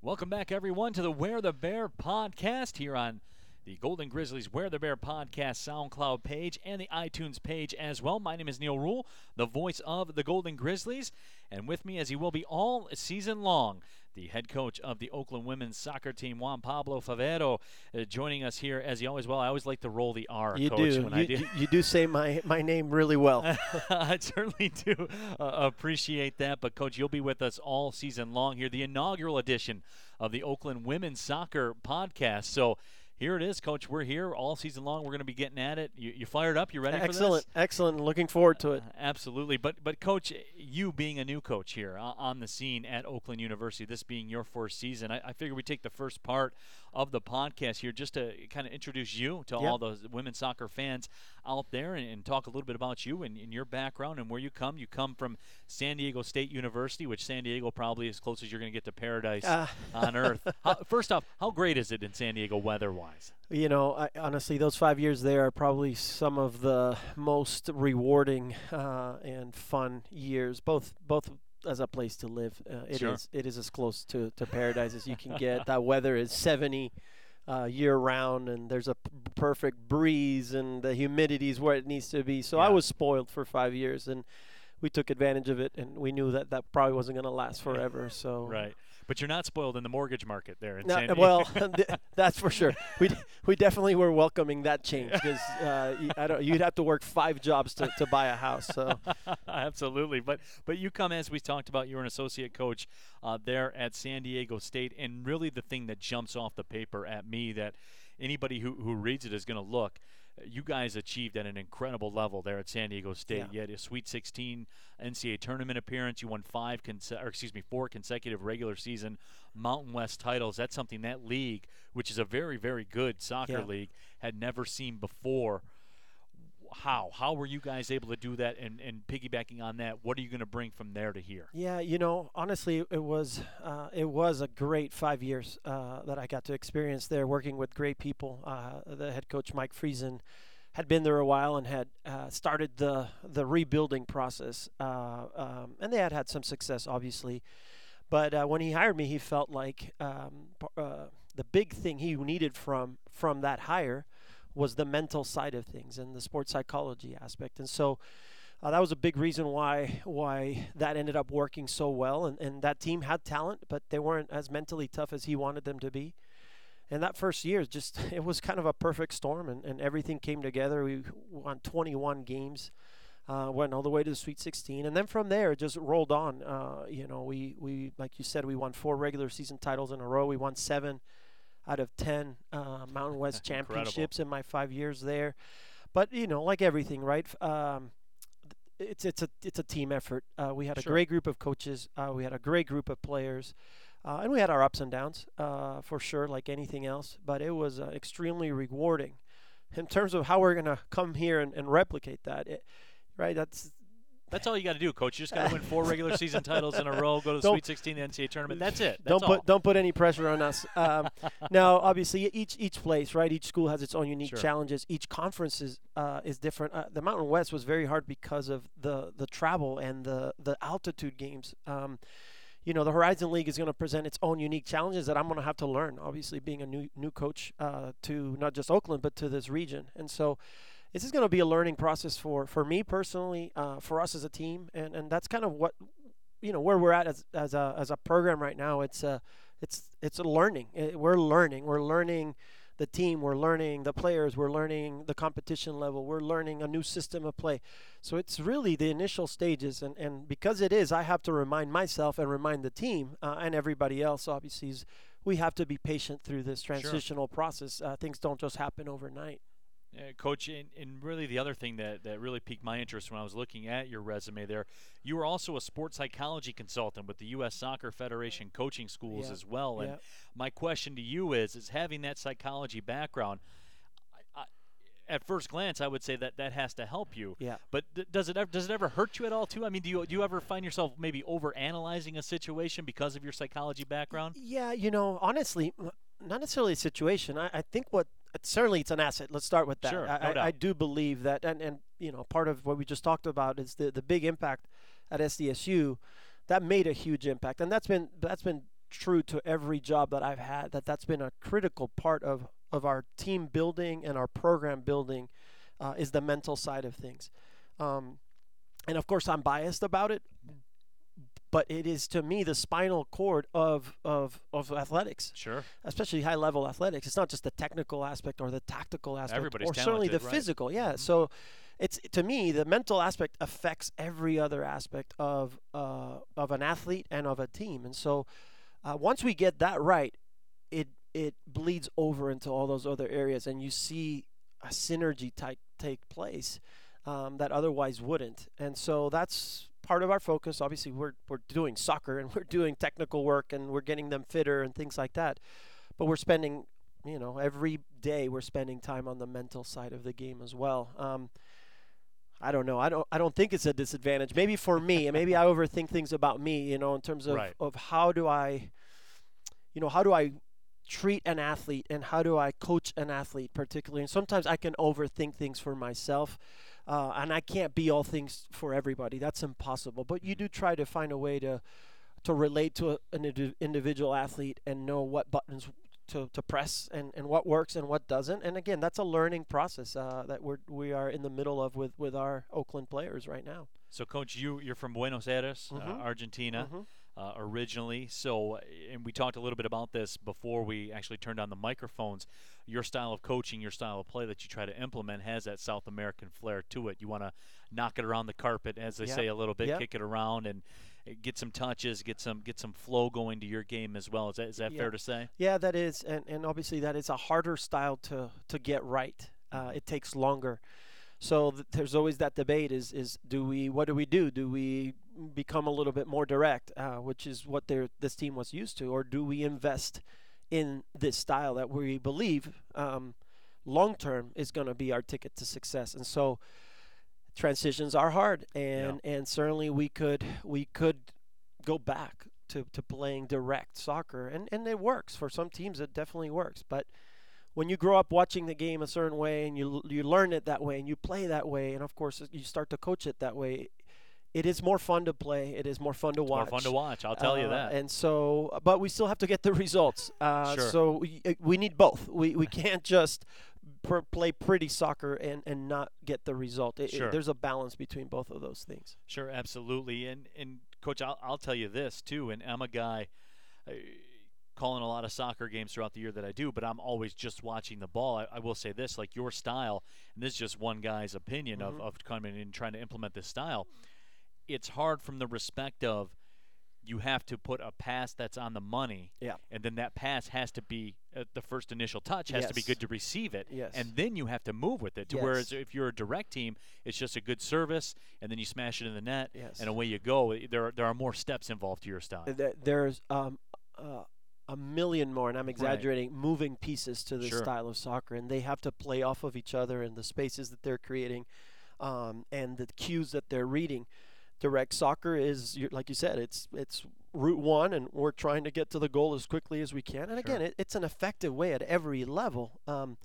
Welcome back, everyone, to the Where the Bear podcast here on the Golden Grizzlies Where the Bear podcast SoundCloud page and the iTunes page as well. My name is Neil Rule, the voice of the Golden Grizzlies, and with me, as he will be all season long, the head coach of the Oakland women's soccer team, Juan Pablo Favero, uh, joining us here as he always well. I always like to roll the R, You coach, do. when You, I do. you do say my, my name really well. I certainly do uh, appreciate that. But, Coach, you'll be with us all season long here, the inaugural edition of the Oakland Women's Soccer Podcast. So, here it is, Coach. We're here all season long. We're going to be getting at it. You, you fired up? You ready excellent, for this? excellent. Looking forward to it. Uh, Absolutely, but but coach, you being a new coach here uh, on the scene at Oakland University, this being your first season, I, I figure we take the first part of the podcast here just to kind of introduce you to Yeah. all those women's soccer fans out there and, and talk a little bit about you and, and your background and where you come. You come from San Diego State University, which San Diego probably as close as you're going to get to paradise Uh, on earth. How, first off, how great is it in San Diego weather-wise? You know, I, honestly, those five years there are probably some of the most rewarding uh, and fun years, both both as a place to live. Uh, it is Sure. it is as close to, to paradise as you can get. that weather is 70 uh, year round, and there's a p- perfect breeze, and the humidity is where it needs to be. So I was spoiled for five years, and we took advantage of it, and we knew that that probably wasn't going to last forever. So Right. But you're not spoiled in the mortgage market there in No, San Diego. well, that's for sure. We we definitely were welcoming that change because uh, I don't, you'd have to work five jobs to, to buy a house. So Absolutely, but but you come as we talked about. You're an associate coach uh, there at San Diego State, and really the thing that jumps off the paper at me that anybody who who reads it is going to look. You guys achieved at an incredible level there at San Diego State. Yeah. You had a Sweet 16 NCAA tournament appearance. You won five, conse- or excuse me, four consecutive regular season Mountain West titles. That's something that league, which is a very, very good soccer Yeah. league, had never seen before how how were you guys able to do that and and piggybacking on that what are you going to bring from there to here yeah, you know, honestly, it was uh, it was a great five years uh, that I got to experience there, working with great people. Uh, the head coach Mike Friesen had been there a while and had uh, started the the rebuilding process, uh, um, and they had had some success, obviously. But uh, when he hired me, he felt like um, the big thing he needed from from that hire was the mental side of things and the sports psychology aspect. And so uh, that was a big reason why why that ended up working so well. And, and that team had talent, but they weren't as mentally tough as he wanted them to be. And that first year, just it was kind of a perfect storm, and, and everything came together. We won 21 games, uh, went all the way to the Sweet 16, and then from there it just rolled on. Uh, you know, we we like you said, we won four regular season titles in a row. We won seven out of 10 uh, Mountain West championships in my five years there. But you know, like everything, right? Um, it's it's a it's a team effort. Uh, we had a great group of coaches. Uh, we had a great group of players. Uh, and we had our ups and downs, uh, for sure, like anything else. But it was uh, extremely rewarding, in terms of how we're gonna come here and, and replicate that. It, right? That's that's all you got to do coach you just got to win four regular season titles in a row go to the Don't- sweet 16 the ncaa tournament that's it don't that's put don't put any pressure on us. Um, now, obviously, each each place, right? Each school has its own unique Sure. challenges. Each conference is uh, is different. Uh, the Mountain West was very hard because of the the travel and the the altitude games. Um, you know, the Horizon League is going to present its own unique challenges that I'm going to have to learn. Obviously, being a new new coach uh, to not just Oakland but to this region, and so this is going to be a learning process for for me personally, uh, for us as a team, and and that's kind of what you know where we're at as as a as a program right now. It's a it's it's a learning. Eh, We're learning. We're learning the team. We're learning the players. We're learning the competition level. We're learning a new system of play. So it's really the initial stages, and and because it is, I have to remind myself and remind the team uh, and everybody else. Obviously, is we have to be patient through this transitional process. Uh, things don't just happen overnight. Uh, Coach, and, and really the other thing that, that really piqued my interest when I was looking at your resume there, you were also a sports psychology consultant with the U.S. Soccer Federation coaching schools as well. And my question to you is, is having that psychology background, I, I, at first glance, I would say that that has to help you. Yeah. But d- does it ever, does it ever hurt you at all too? I mean, do you do you ever find yourself maybe over analyzing a situation because of your psychology background? Yeah, you know, honestly, not necessarily a situation. I, I think what certainly it's an asset. Let's start with that. Sure, I, no I. I do believe that, and and you know, part of what we just talked about is the the big impact at SDSU. That made a huge impact, and that's been that's been true to every job that I've had that that's been a critical part of of our team building and our program building uh, is the mental side of things. Um, and of course, I'm biased about it, but it is to me the spinal cord of of of athletics, Sure. especially high level athletics. It's not just the technical aspect or the tactical aspect, Everybody's or certainly the right. physical. Yeah. Mhm. So it's to me the mental aspect affects every other aspect of uh, of an athlete and of a team. And so uh, once we get that right, it it bleeds over into all those other areas, and you see a synergy type take place um, that otherwise wouldn't. And so that's part of our focus. Obviously, we're we're doing soccer and we're doing technical work and we're getting them fitter and things like that. But we're spending, you know, every day we're spending time on the mental side of the game as well. Um, I don't know. I don't. I don't think it's a disadvantage. Maybe for me, and maybe I overthink things about me. You know, in terms of Right. of how do I, you know, how do I treat an athlete and how do I coach an athlete particularly. And sometimes I can overthink things for myself, uh, and I can't be all things for everybody. That's impossible. But you do try to find a way to to relate to a, an indi- individual athlete and know what buttons to, to press and, and what works and what doesn't. And again, that's a learning process uh, that we're we are in the middle of with, with our Oakland players right now. So, coach, you you're from Buenos Aires, uh, Mhm. Argentina. Mhm. Uh, originally. So, and we talked a little bit about this before we actually turned on the microphones. Your style of coaching, your style of play that you try to implement has that South American flair to it. You want to knock it around the carpet, as they Yep. say, a little bit, Yep. kick it around, and uh, get some touches, get some get some flow going to your game as well. Is that is that Yeah. fair to say? Yeah, that is, and, and obviously that is a harder style to to get right. Uh, it takes longer. So th- there's always that debate: is is do we what do we do? Do we become a little bit more direct, uh, which is what this team was used to, or do we invest in this style that we believe um, long term is going to be our ticket to success? And so transitions are hard, and and certainly we could we could go back to, to playing direct soccer and, and it works. For some teams it definitely works. But when you grow up watching the game a certain way and you you learn it that way and you play that way and of course you start to coach it that way it is more fun to play it is more fun to It's more fun to watch. I'll tell you Uh, that. and so but we still have to get the results uh, Sure. so we, uh, we need both we, we can't just pr- play pretty soccer and, and not get the result It- it- Sure. there's a balance between both of those things Sure, absolutely. And and coach, I'll I'll tell you this too. And I'm a guy uh, calling a lot of soccer games throughout the year that I do, but I'm always just watching the ball. I, I will say this, like your style, and this is just one guy's opinion Mhm. of of coming in and trying to implement this style. It's hard from the respect of you have to put a pass that's on the money, Yeah. and then that pass has to be uh, the first initial touch has to be good to receive it, Yes. and then you have to move with it. To Yes. whereas if you're a direct team, it's just a good service, and then you smash it in the net, Yes. and away you go. There are, there are more steps involved to your style. Th- there's um, uh, a million more, and I'm exaggerating, moving pieces to the Sure. style of soccer, and they have to play off of each other and the spaces that they're creating, um, and the cues that they're reading. Direct soccer is, like you said, it's it's route one, and we're trying to get to the goal as quickly as we can. And Sure. again, it, it's an effective way at every level. Um,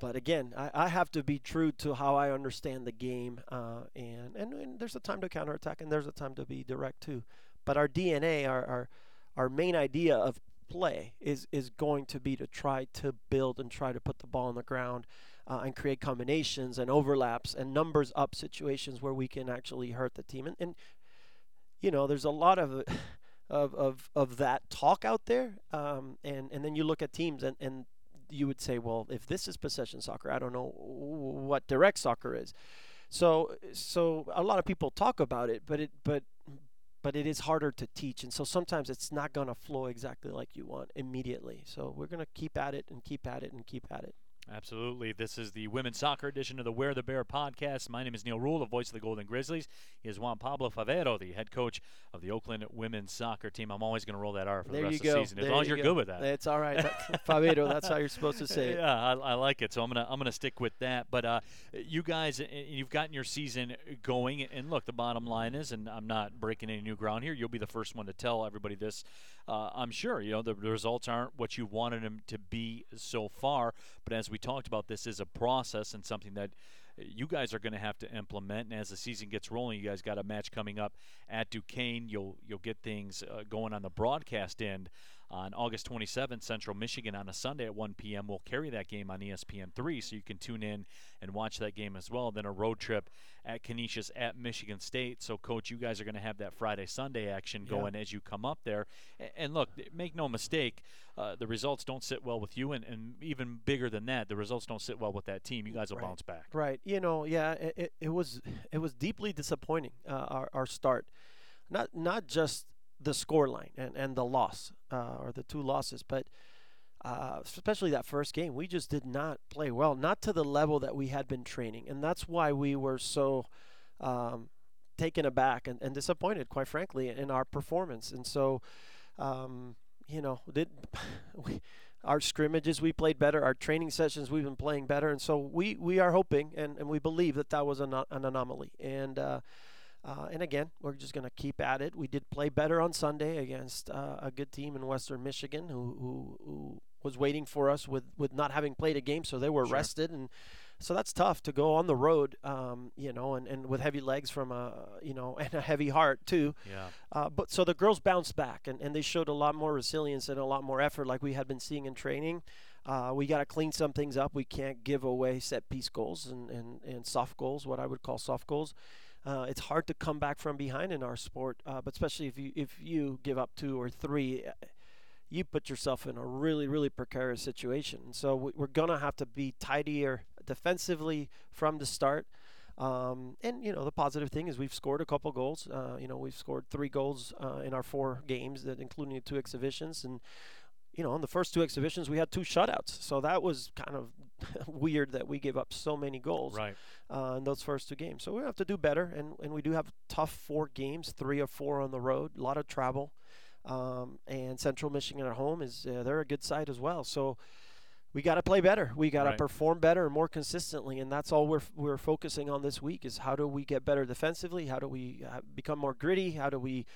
but again, I, I have to be true to how I understand the game, uh, and, and and there's a time to counterattack, and there's a time to be direct too. But our DNA, our our, our main idea of play is is going to be to try to build and try to put the ball on the ground, uh, and create combinations and overlaps and numbers up situations where we can actually hurt the team. And, and you know, there's a lot of of of, of that talk out there, um, and and then you look at teams and and you would say, well, if this is possession soccer, I don't know what direct soccer is. So so a lot of people talk about it, but it but but it is harder to teach, and so sometimes it's not gonna flow exactly like you want immediately. So we're gonna keep at it and keep at it and keep at it. Absolutely. This is the women's soccer edition of the Wear the Bear podcast. My name is Neil Rule, the voice of the Golden Grizzlies. He is Juan Pablo Favero, the head coach of the Oakland women's soccer team. I'm always going to roll that R for there the rest of the season, as There long as you you're go. good with that. It's all right. Fabito, that's how you're supposed to say it. Yeah, I, I like it. So I'm gonna I'm gonna stick with that. But uh, you guys, uh, you've gotten your season going, and look, the bottom line is, and I'm not breaking any new ground here. You'll be the first one to tell everybody this. Uh, I'm sure you know the, results aren't what you wanted them to be so far. But as we talked about, this is a process and something that you guys are going to have to implement. And as the season gets rolling, you guys got a match coming up at Duquesne. You'll you'll get things uh, going on the broadcast end on August 27th, Central Michigan on a Sunday at 1 p.m. We'll carry that game on ESPN3, so you can tune in and watch that game as well. Then a road trip at Canisius at Michigan State. So, Coach, you guys are going to have that Friday Sunday action going yeah. as you come up there. And look, make no mistake, uh, the results don't sit well with you, and, and even bigger than that, the results don't sit well with that team. You guys will right. bounce back. Right. You know, yeah, it, it was it was deeply disappointing uh, our our start, not not just the score line and, and the loss uh, or the two losses, but uh, especially that first game, we just did not play well, not to the level that we had been training, and that's why we were so um, taken aback and, and, disappointed, quite frankly, in our performance. And so, um, you know, did we, our scrimmages we played better, our training sessions we've been playing better, and so we we are hoping and, and we believe that that was an, an anomaly and. Uh, uh, and again, we're just going to keep at it. We did play better on Sunday against uh, a good team in Western Michigan who, who, who, was waiting for us with, with not having played a game, so they were sure. rested. And so that's tough to go on the road, um, you know, and, and with heavy legs from a, you know, and a heavy heart too. Yeah. Uh, but so the girls bounced back and, and they showed a lot more resilience and a lot more effort like we had been seeing in training. Uh, we got to clean some things up. We can't give away set piece goals and, and, and soft goals, what I would call soft goals. Uh, it's hard to come back from behind in our sport, uh, but especially if you if you give up two or three, uh, you put yourself in a really really precarious situation. So we're gonna have to be tidier defensively from the start. Um, and you know the positive thing is we've scored a couple goals. Uh, you know we've scored three goals uh, in our four games, that including the two exhibitions, and you know, in the first two exhibitions, we had two shutouts. So that was kind of weird that we gave up so many goals right. uh, in those first two games. So we have to do better, and, and we do have tough four games, three or four on the road, a lot of travel. Um, and Central Michigan at home is uh, they're a good side as well. So we got to play better. We got to right. perform better and more consistently, and that's all we're we're focusing on this week. Is how do we get better defensively? How do we uh, become more gritty? How do we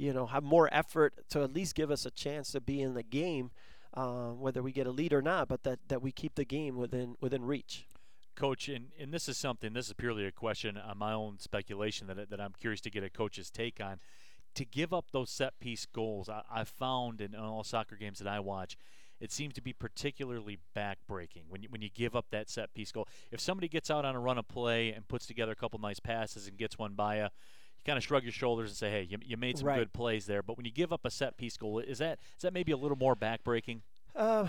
you know, have more effort to at least give us a chance to be in the game, uh, whether we get a lead or not, but that, that we keep the game within within reach. Coach, and, and this is something, this is purely a question on my own speculation that, that I'm curious to get a coach's take on. To give up those set piece goals, I, I found in all soccer games that I watch, it seems to be particularly backbreaking when you, when you give up that set piece goal. If somebody gets out on a run of play and puts together a couple nice passes and gets one by you, you kind of shrug your shoulders and say, "Hey, you, you made some right. good plays there." But when you give up a set piece goal, is that is that maybe a little more backbreaking? Uh,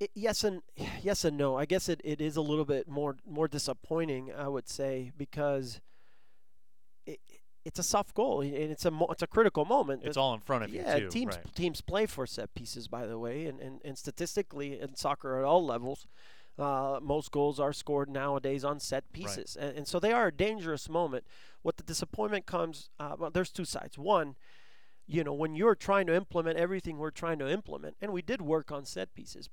it, yes and yes and no. I guess it, it is a little bit more more disappointing. I would say because it, it's a soft goal and it's a mo- it's a critical moment. It's all in front of you. Yeah, teams right. teams play for set pieces, by the way, and, and, and statistically in soccer at all levels, uh, most goals are scored nowadays on set pieces, right. and, and, so they are a dangerous moment. What the disappointment comes, uh, well, there's two sides. One, you know, when you're trying to implement everything we're trying to implement, and we did work on set pieces,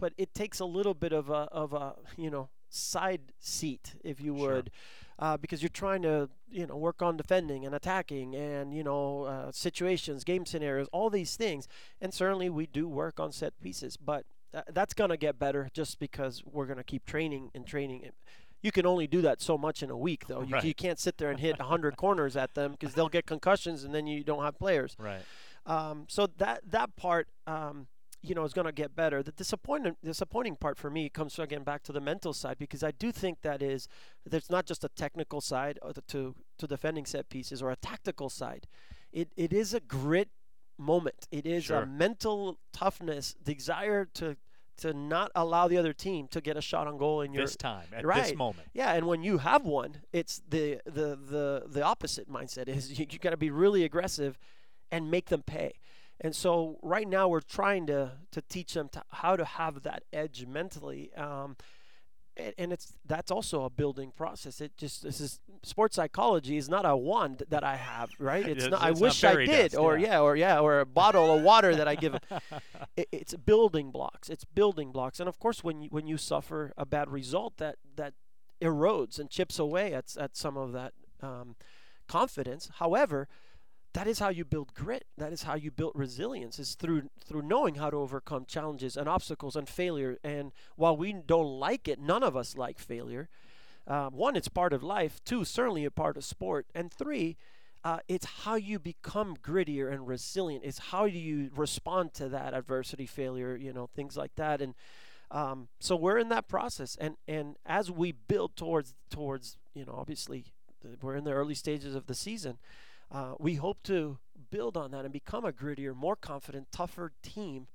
but it takes a little bit of a of a you know side seat, if you would. Sure. Uh, because you're trying to you know work on defending and attacking and you know uh, situations game scenarios all these things and certainly we do work on set pieces but that's going to get better just because we're going to keep training and training. You can only do that so much in a week, though. You, right. you can't sit there and hit 100 corners at them because they'll get concussions and then you don't have players. Right. Um, so that that part, um, you know, is going to get better. The disappointing disappointing part for me comes again back to the mental side because I do think that is there's not just a technical side to to defending set pieces or a tactical side. It it is a grit moment. It is sure. a mental toughness, desire to to not allow the other team to get a shot on goal in your this time at right. this moment. Yeah, and when you have one, it's the the the the opposite mindset is you, you got to be really aggressive and make them pay. And so right now we're trying to to teach them to how to have that edge mentally. Um, and it's that's also a building process. It just this is sports psychology is not a wand that I have, right? It's, it's not. I it's wish not I did, dust, or yeah. yeah, or yeah, or a bottle of water that I give. it, it's building blocks. It's building blocks, and of course, when you, when you suffer a bad result, that that erodes and chips away at at some of that um, confidence. However, that is how you build grit that is how you build resilience is through through knowing how to overcome challenges and obstacles and failure and while we don't like it none of us like failure um, one, it's part of life. Two, certainly a part of sport. And three, uh, it's how you become grittier and resilient. It's how do you respond to that adversity, failure, you know, things like that. And um, so we're in that process. And and as we build towards towards you know, obviously we're in the early stages of the season. Uh, we hope to build on that and become a grittier, more confident, tougher team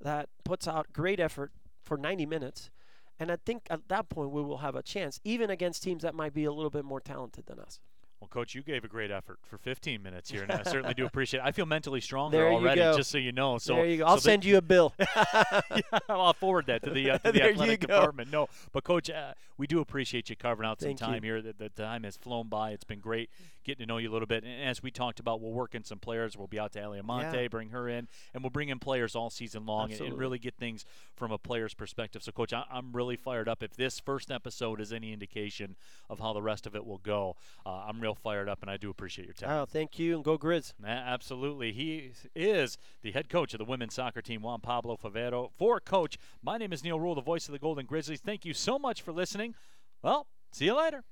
that puts out great effort for 90 minutes. And I think at that point we will have a chance, even against teams that might be a little bit more talented than us. Well, Coach, you gave a great effort for 15 minutes here, and I certainly do appreciate it. I feel mentally stronger There you already, go. just so you know. So there you go. I'll so the- send you a bill. yeah, I'll forward that to the, uh, to the athletic department. No, but Coach, uh, we do appreciate you carving out some Thank you. time here. The, the time has flown by. It's been great getting to know you a little bit. And as we talked about, we'll work in some players. We'll be out to Aliamonte, Yeah. bring her in, and we'll bring in players all season long and, and really get things from a player's perspective. So, Coach, I, I'm really fired up. If this first episode is any indication of how the rest of it will go, uh, I'm real fired up, and I do appreciate your time. oh, thank you, and go Grizz. Absolutely. He is the head coach of the women's soccer team, Juan Pablo Favero. For Coach, my name is Neil Rule, the voice of the Golden Grizzlies. Thank you so much for listening. Well, see you later.